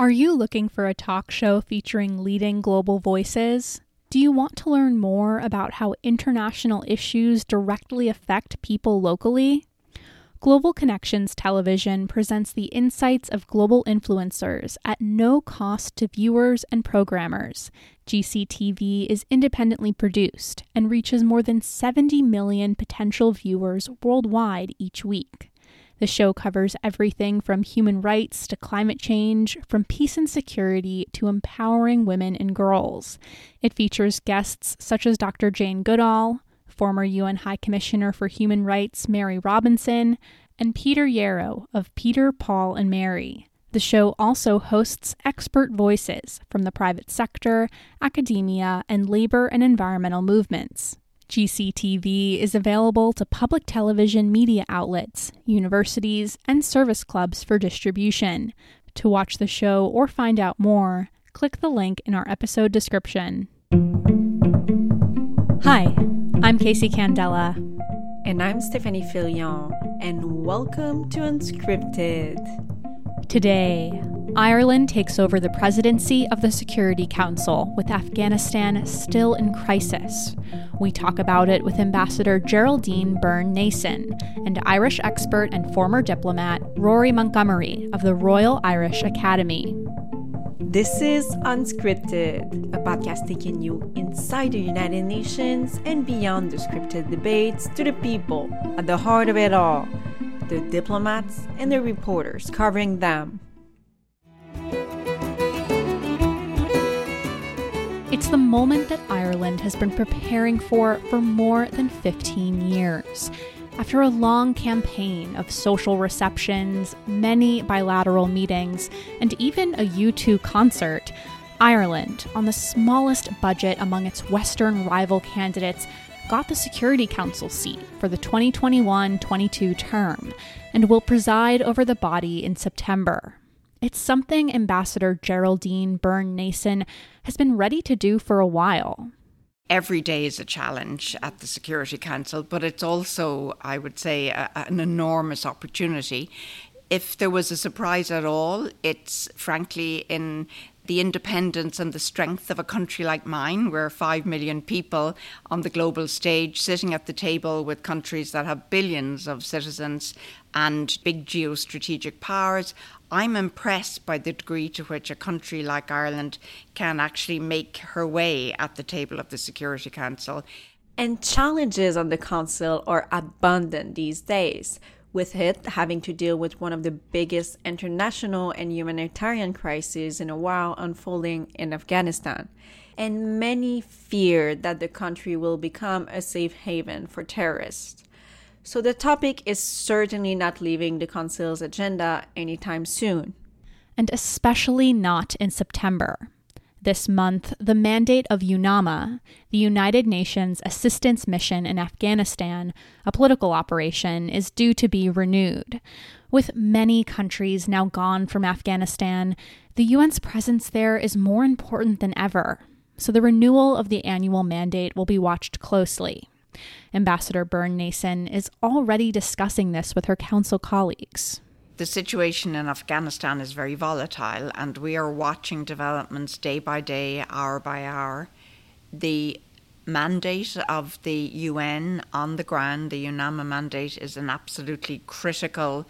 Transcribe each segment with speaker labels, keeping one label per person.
Speaker 1: Are you looking for a talk show featuring leading global voices? Do you want to learn more about how international issues directly affect people locally? Global Connections Television presents the insights of global influencers at no cost to viewers and programmers. GCTV is independently produced and reaches more than 70 million potential viewers worldwide each week. The show covers everything from human rights to climate change, from peace and security to empowering women and girls. It features guests such as Dr. Jane Goodall, former UN High Commissioner for Human Rights Mary Robinson, and Peter Yarrow of Peter, Paul, and Mary. The show also hosts expert voices from the private sector, academia, and labor and environmental movements. GCTV is available to public television media outlets, universities, and service clubs for distribution. To watch the show or find out more, click the link in our episode description. Hi, I'm Casey Candela.
Speaker 2: And I'm Stephanie Filion, and welcome to Unscripted.
Speaker 1: Today, Ireland takes over the presidency of the Security Council with Afghanistan still in crisis. We talk about it with Ambassador Geraldine Byrne Nason and Irish expert and former diplomat Rory Montgomery of the Royal Irish Academy.
Speaker 2: This is Unscripted, a podcast taking you inside the United Nations and beyond the scripted debates to the people at the heart of it all the diplomats and their reporters covering them.
Speaker 1: It's the moment that Ireland has been preparing for for more than 15 years. After a long campaign of social receptions, many bilateral meetings, and even a U2 concert, Ireland, on the smallest budget among its Western rival candidates, got the Security Council seat for the 2021 22 term and will preside over the body in September. It's something Ambassador Geraldine Byrne Nason has been ready to do for a while
Speaker 3: every day is a challenge at the Security Council, but it's also, I would say, a, an enormous opportunity. If there was a surprise at all, it's frankly in the independence and the strength of a country like mine, where 5 million people on the global stage sitting at the table with countries that have billions of citizens and big geostrategic powers. I'm impressed by the degree to which a country like Ireland can actually make her way at the table of the Security Council.
Speaker 2: And challenges on the Council are abundant these days, with it having to deal with one of the biggest international and humanitarian crises in a while unfolding in Afghanistan. And many fear that the country will become a safe haven for terrorists. So the topic is certainly not leaving the Council's agenda anytime soon.
Speaker 1: And especially not in September. This month, the mandate of UNAMA, the United Nations Assistance Mission in Afghanistan, a political operation, is due to be renewed. With many countries now gone from Afghanistan, the UN's presence there is more important than ever. So the renewal of the annual mandate will be watched closely. Ambassador Byrne Nason is already discussing this with her council colleagues.
Speaker 3: The situation in Afghanistan is very volatile, and we are watching developments day by day, hour by hour. The mandate of the UN on the ground, the UNAMA mandate, is an absolutely critical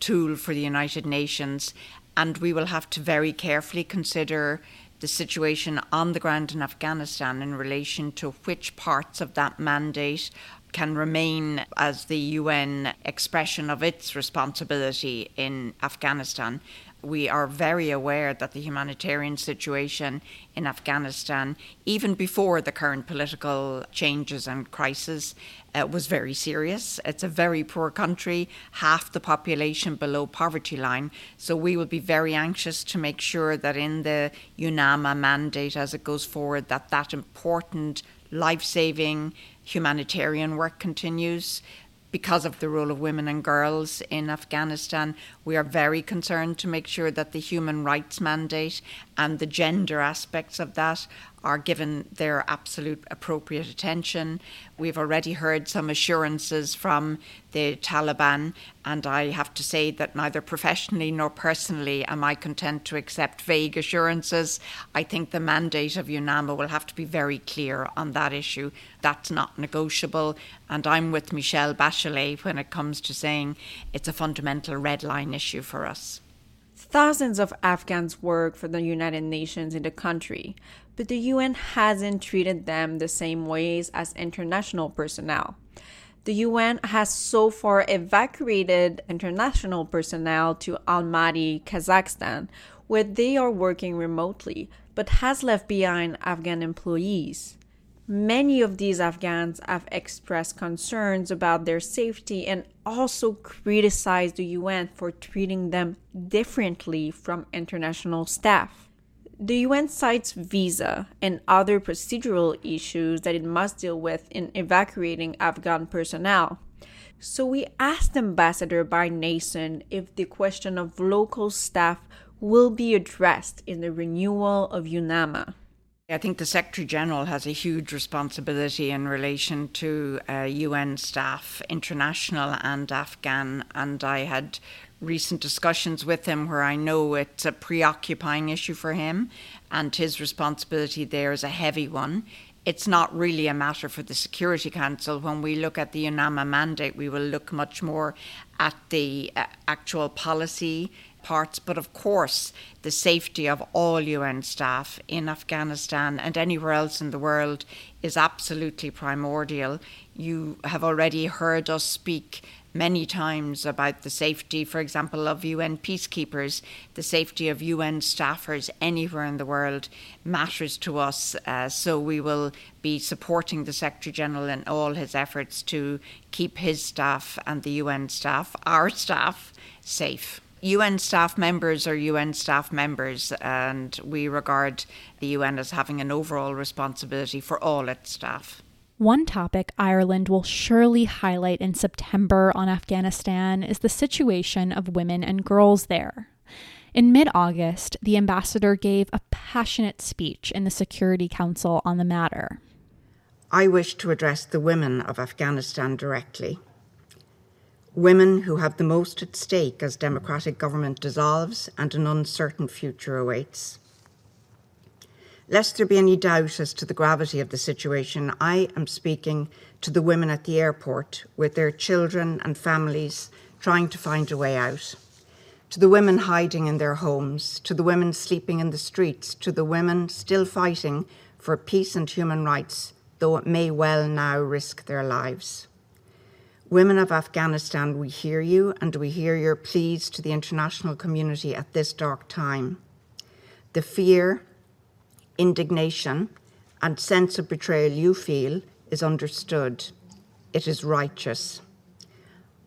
Speaker 3: tool for the United Nations, and we will have to very carefully consider the situation on the ground in Afghanistan in relation to which parts of that mandate can remain as the UN expression of its responsibility in Afghanistan. We are very aware that the humanitarian situation in Afghanistan, even before the current political changes and crisis, uh, was very serious. It's a very poor country, half the population below poverty line. So we will be very anxious to make sure that in the UNAMA mandate as it goes forward, that that important life-saving humanitarian work continues because of the role of women and girls in Afghanistan, we are very concerned to make sure that the human rights mandate and the gender aspects of that are given their absolute appropriate attention. We've already heard some assurances from the Taliban, and I have to say that neither professionally nor personally am I content to accept vague assurances. I think the mandate of UNAMA will have to be very clear on that issue. That's not negotiable, and I'm with Michelle Bachelet when it comes to saying it's a fundamental red line issue for us.
Speaker 2: Thousands of Afghans work for the United Nations in the country, but the UN hasn't treated them the same ways as international personnel. The UN has so far evacuated international personnel to Almaty, Kazakhstan, where they are working remotely, but has left behind Afghan employees. Many of these Afghans have expressed concerns about their safety and also criticized the UN for treating them differently from international staff. The UN cites visa and other procedural issues that it must deal with in evacuating Afghan personnel. So we asked Ambassador Byrne-Nason if the question of local staff will be addressed in the renewal of UNAMA.
Speaker 3: I think the Secretary General has a huge responsibility in relation to uh, UN staff, international and Afghan. And I had recent discussions with him where I know it's a preoccupying issue for him, and his responsibility there is a heavy one. It's not really a matter for the Security Council. When we look at the UNAMA mandate, we will look much more at the uh, actual policy parts, but of course, the safety of all UN staff in Afghanistan and anywhere else in the world is absolutely primordial. You have already heard us speak many times about the safety, for example, of UN peacekeepers, the safety of UN staffers anywhere in the world matters to us. Uh, so we will be supporting the Secretary General in all his efforts to keep his staff and the UN staff, our staff, safe. UN staff members are UN staff members, and we regard the UN as having an overall responsibility for all its staff.
Speaker 1: One topic Ireland will surely highlight in September on Afghanistan is the situation of women and girls there. In mid August, the ambassador gave a passionate speech in the Security Council on the matter.
Speaker 4: I wish to address the women of Afghanistan directly women who have the most at stake as democratic government dissolves and an uncertain future awaits. Lest there be any doubt as to the gravity of the situation, I am speaking to the women at the airport with their children and families trying to find a way out. To the women hiding in their homes, to the women sleeping in the streets, to the women still fighting for peace and human rights, though it may well now risk their lives. Women of Afghanistan, we hear you and we hear your pleas to the international community at this dark time. The fear, indignation, and sense of betrayal you feel is understood. It is righteous.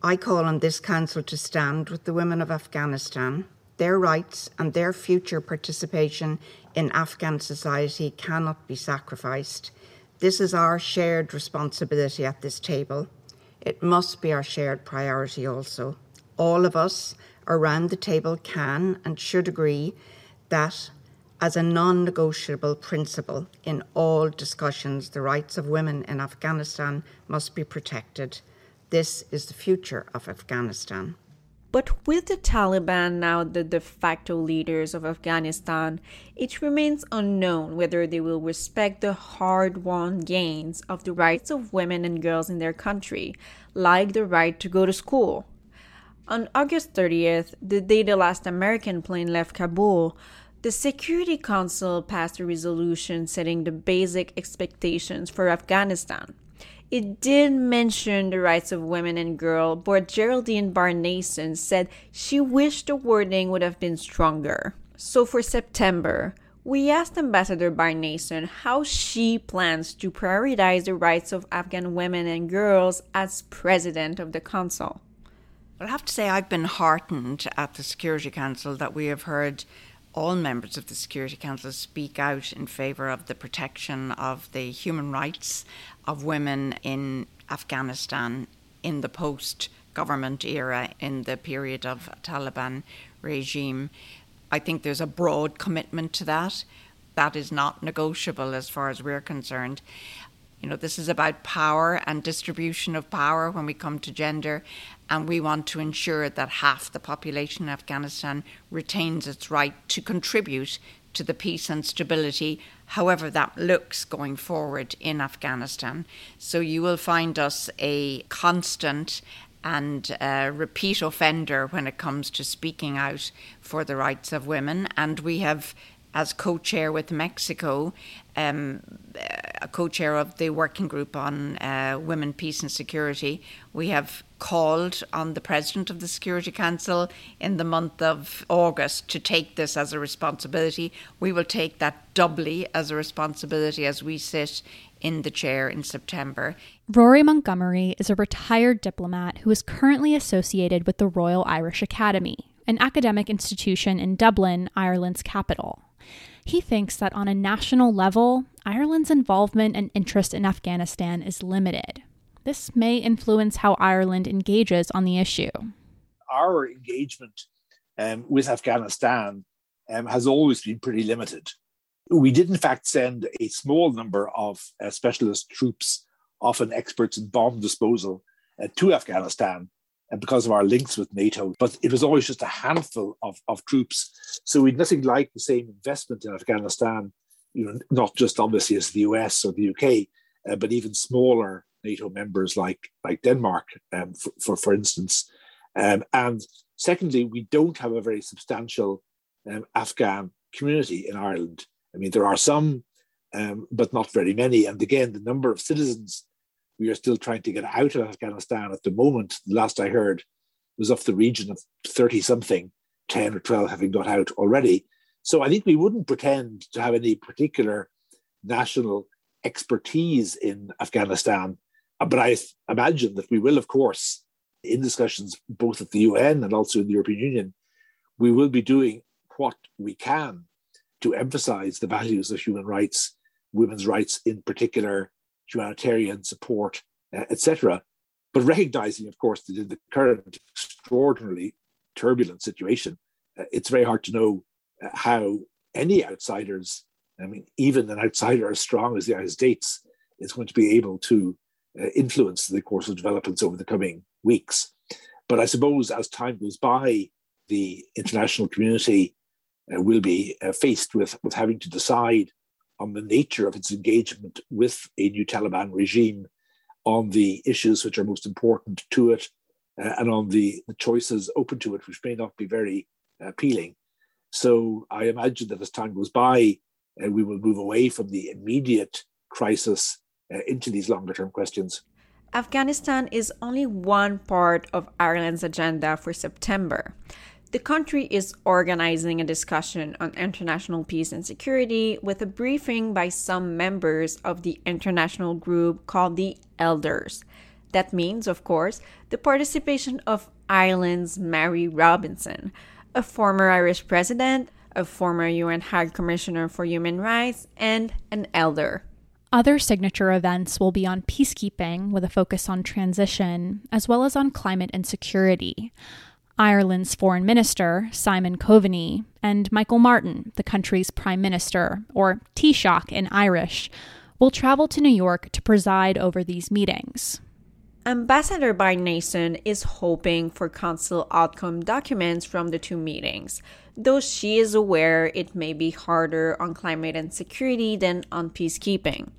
Speaker 4: I call on this Council to stand with the women of Afghanistan. Their rights and their future participation in Afghan society cannot be sacrificed. This is our shared responsibility at this table. It must be our shared priority also. All of us around the table can and should agree that, as a non negotiable principle in all discussions, the rights of women in Afghanistan must be protected. This is the future of Afghanistan.
Speaker 2: But with the Taliban now the de facto leaders of Afghanistan, it remains unknown whether they will respect the hard won gains of the rights of women and girls in their country, like the right to go to school. On August 30th, the day the last American plane left Kabul, the Security Council passed a resolution setting the basic expectations for Afghanistan. It did mention the rights of women and girls, but Geraldine Byrne-Nason said she wished the wording would have been stronger. So for September, we asked Ambassador Byrne-Nason how she plans to prioritize the rights of Afghan women and girls as president of the council.
Speaker 3: Well, I have to say, I've been heartened at the Security Council that we have heard all members of the Security Council speak out in favour of the protection of the human rights of women in Afghanistan in the post government era, in the period of Taliban regime. I think there's a broad commitment to that. that is not negotiable as far as we're concerned. You know, this is about power and distribution of power when we come to gender, and we want to ensure that half the population in Afghanistan retains its right to contribute to the peace and stability, however that looks going forward in Afghanistan. So you will find us a constant and a repeat offender when it comes to speaking out for the rights of women. And we have, as co chair with Mexico, um, a co chair of the working group on uh, women, peace, and security, we have called on the president of the Security Council in the month of August to take this as a responsibility. We will take that doubly as a responsibility as we sit in the chair in September.
Speaker 1: Rory Montgomery is a retired diplomat who is currently associated with the Royal Irish Academy, an academic institution in Dublin, Ireland's capital. He thinks that on a national level, Ireland's involvement and interest in Afghanistan is limited. This may influence how Ireland engages on the issue.
Speaker 5: Our engagement um, with Afghanistan um, has always been pretty limited. We did, in fact, send a small number of uh, specialist troops, often experts in bomb disposal, uh, to Afghanistan because of our links with NATO. But it was always just a handful of, of troops. So we'd nothing like the same investment in Afghanistan, you know, not just obviously as the US or the UK, uh, but even smaller NATO members like like Denmark, um, for, for, for instance. Um, and secondly, we don't have a very substantial um, Afghan community in Ireland. I mean, there are some, um, but not very many. And again, the number of citizens we are still trying to get out of Afghanistan at the moment, the last I heard, was of the region of 30 something, 10 or 12 having got out already. So I think we wouldn't pretend to have any particular national expertise in Afghanistan. Uh, but I imagine that we will, of course, in discussions both at the UN and also in the European Union, we will be doing what we can to emphasize the values of human rights, women's rights in particular, humanitarian support, uh, etc. But recognizing, of course, that in the current extraordinarily turbulent situation, uh, it's very hard to know uh, how any outsiders, I mean, even an outsider as strong as the United States, is going to be able to uh, influence the course of developments over the coming weeks. But I suppose as time goes by, the international community uh, will be uh, faced with, with having to decide on the nature of its engagement with a new Taliban regime, on the issues which are most important to it, uh, and on the, the choices open to it, which may not be very appealing. So I imagine that as time goes by, uh, we will move away from the immediate crisis uh, into these longer term questions.
Speaker 2: Afghanistan is only one part of Ireland's agenda for September. The country is organizing a discussion on international peace and security with a briefing by some members of the international group called the Elders. That means, of course, the participation of Ireland's Mary Robinson, a former Irish president, a former UN High Commissioner for Human Rights, and an elder.
Speaker 1: Other signature events will be on peacekeeping with a focus on transition, as well as on climate and security. Ireland's Foreign Minister, Simon Coveney, and Michael Martin, the country's Prime Minister, or Taoiseach in Irish, will travel to New York to preside over these meetings.
Speaker 2: Ambassador Byrne-Nason is hoping for Council outcome documents from the two meetings, though she is aware it may be harder on climate and security than on peacekeeping.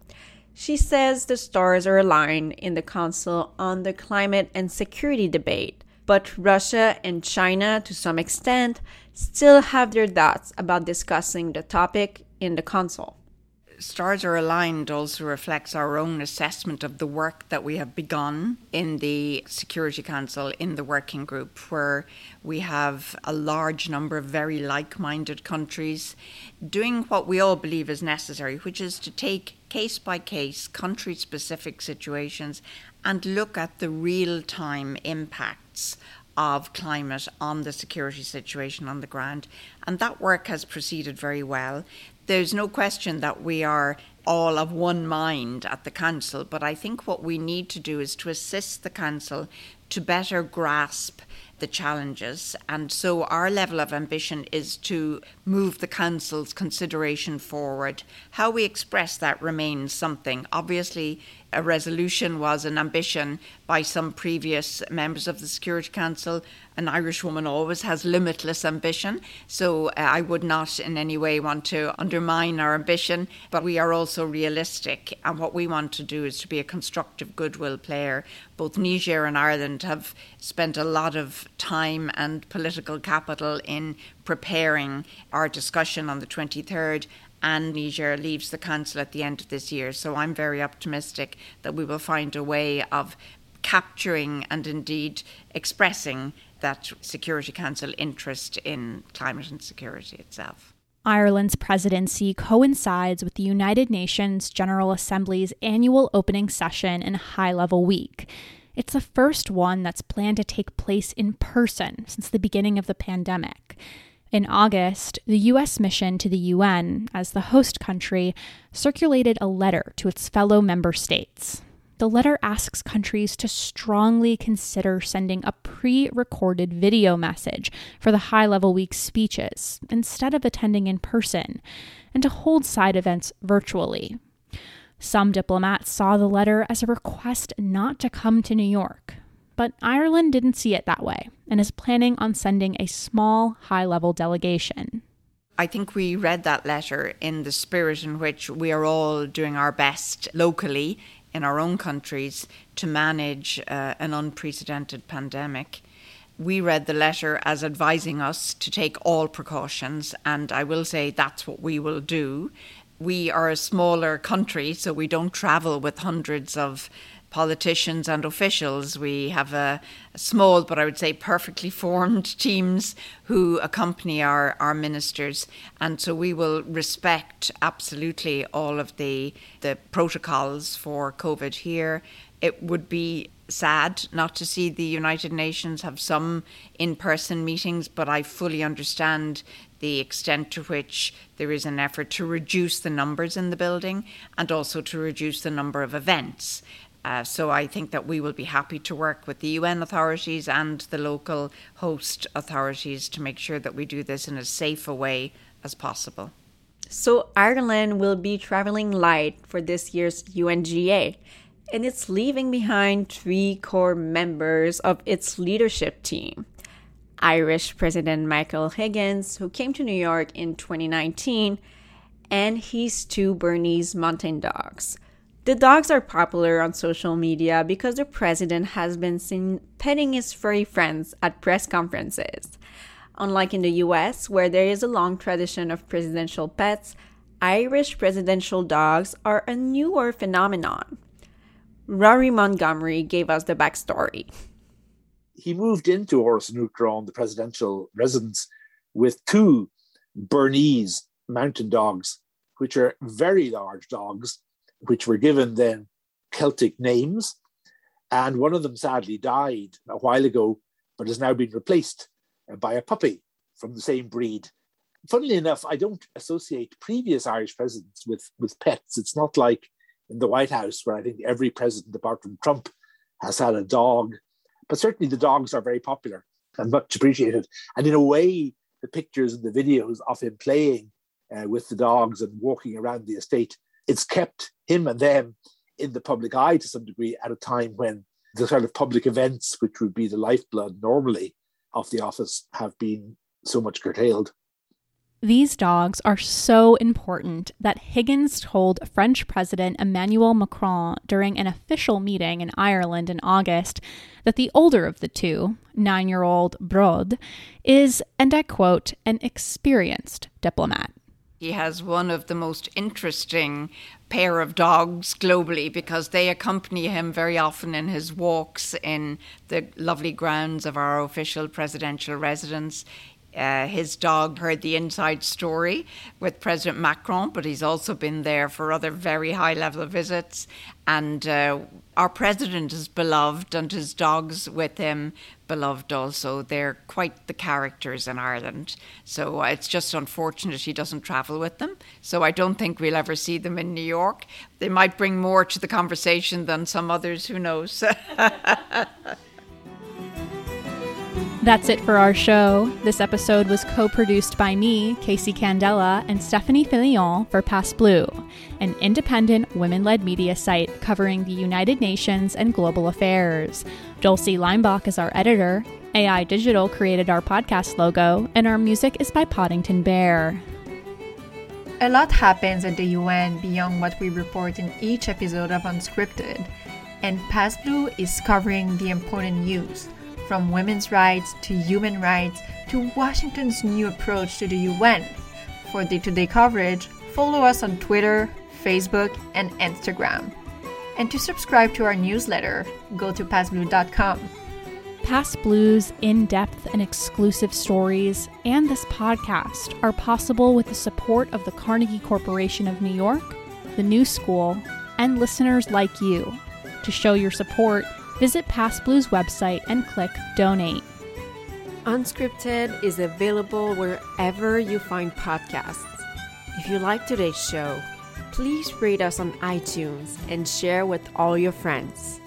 Speaker 2: She says the stars are aligned in the Council on the climate and security debate, but Russia and China, to some extent, still have their doubts about discussing the topic in the Council.
Speaker 3: Stars are aligned also reflects our own assessment of the work that we have begun in the Security Council in the working group, where we have a large number of very like minded countries doing what we all believe is necessary, which is to take case by case, country specific situations and look at the real time impacts of climate on the security situation on the ground. And that work has proceeded very well. There's no question that we are all of one mind at the Council, but I think what we need to do is to assist the Council to better grasp the challenges. And so our level of ambition is to move the Council's consideration forward. How we express that remains something. Obviously, a resolution was an ambition by some previous members of the Security Council. An Irish woman always has limitless ambition, so uh, I would not in any way want to undermine our ambition, but we are also realistic. And what we want to do is to be a constructive goodwill player. Both Niger and Ireland have spent a lot of time and political capital in preparing our discussion on the 23rd and Niger leaves the council at the end of this year. So I'm very optimistic that we will find a way of capturing and indeed expressing that Security Council interest in climate and security itself.
Speaker 1: Ireland's presidency coincides with the United Nations General Assembly's annual opening session and high level week. It's the first one that's planned to take place in person since the beginning of the pandemic. In August, the U.S. mission to the UN, as the host country, circulated a letter to its fellow member states. The letter asks countries to strongly consider sending a pre recorded video message for the high level week speeches instead of attending in person, and to hold side events virtually. Some diplomats saw the letter as a request not to come to New York, but Ireland didn't see it that way and is planning on sending a small, high level delegation.
Speaker 3: I think we read that letter in the spirit in which we are all doing our best locally in our own countries to manage uh, an unprecedented pandemic. We read the letter as advising us to take all precautions, and I will say that's what we will do. We are a smaller country, so we don't travel with hundreds of politicians and officials. We have a, a, small, but I would say perfectly formed teams who accompany our, our ministers. And so we will respect absolutely all of the, the protocols for COVID here. It would be sad not to see the United Nations have some in person meetings, but I fully understand the extent to which there is an effort to reduce the numbers in the building and also to reduce the number of events. Uh, so I think that we will be happy to work with the UN authorities and the local host authorities to make sure that we do this in as safe a way as possible.
Speaker 2: So Ireland will be traveling light for this year's UNGA, and it's leaving behind three core members of its leadership team. Irish President Michael Higgins, who came to New York in 2019, and his two Bernese mountain dogs. The dogs are popular on social media because the president has been seen petting his furry friends at press conferences. Unlike in the US, where there is a long tradition of presidential pets, Irish presidential dogs are a newer phenomenon. Rory Montgomery gave us the backstory.
Speaker 5: He moved into an Uachtaráin, the presidential residence, with two Bernese mountain dogs, which are very large dogs which were given then Celtic names. And one of them sadly died a while ago, but has now been replaced uh, by a puppy from the same breed. Funnily enough, I don't associate previous Irish presidents with, with pets. It's not like in the White House, where I think every president apart from Trump has had a dog. But certainly the dogs are very popular and much appreciated. And in a way, the pictures and the videos of him playing uh, with the dogs and walking around the estate it's kept him and them in the public eye to some degree at a time when the sort of public events, which would be the lifeblood normally of the office, have been so much curtailed.
Speaker 1: These dogs are so important that Higgins told French President Emmanuel Macron during an official meeting in Ireland in August that the older of the two, nine year old Brod, is, and I quote, an experienced diplomat.
Speaker 3: He has one of the most interesting pair of dogs globally because they accompany him very often in his walks in the lovely grounds of our official presidential residence. Uh, his dog heard the inside story with President Macron, but he's also been there for other very high level visits. And uh, our president is beloved, and his dogs with him beloved also. They're quite the characters in Ireland. So uh, it's just unfortunate he doesn't travel with them. So I don't think we'll ever see them in New York. They might bring more to the conversation than some others, who knows.
Speaker 1: That's it for our show. This episode was co produced by me, Casey Candela, and Stephanie Filion for Pass Blue, an independent women led media site covering the United Nations and global affairs. Dulcie Leimbach is our editor. AI Digital created our podcast logo, and our music is by Poddington Bear.
Speaker 2: A lot happens at the UN beyond what we report in each episode of Unscripted, and Pass Blue is covering the important news from women's rights to human rights to Washington's new approach to the UN. For day to day coverage, follow us on Twitter, Facebook, and Instagram. And to subscribe to our newsletter, go to passblue.com.
Speaker 1: Pass Blue's in depth and exclusive stories and this podcast are possible with the support of the Carnegie Corporation of New York, the New School, and listeners like you. To show your support, visit Pass Blue's website and click Donate.
Speaker 2: Unscripted is available wherever you find podcasts. If you like today's show, please rate us on iTunes and share with all your friends.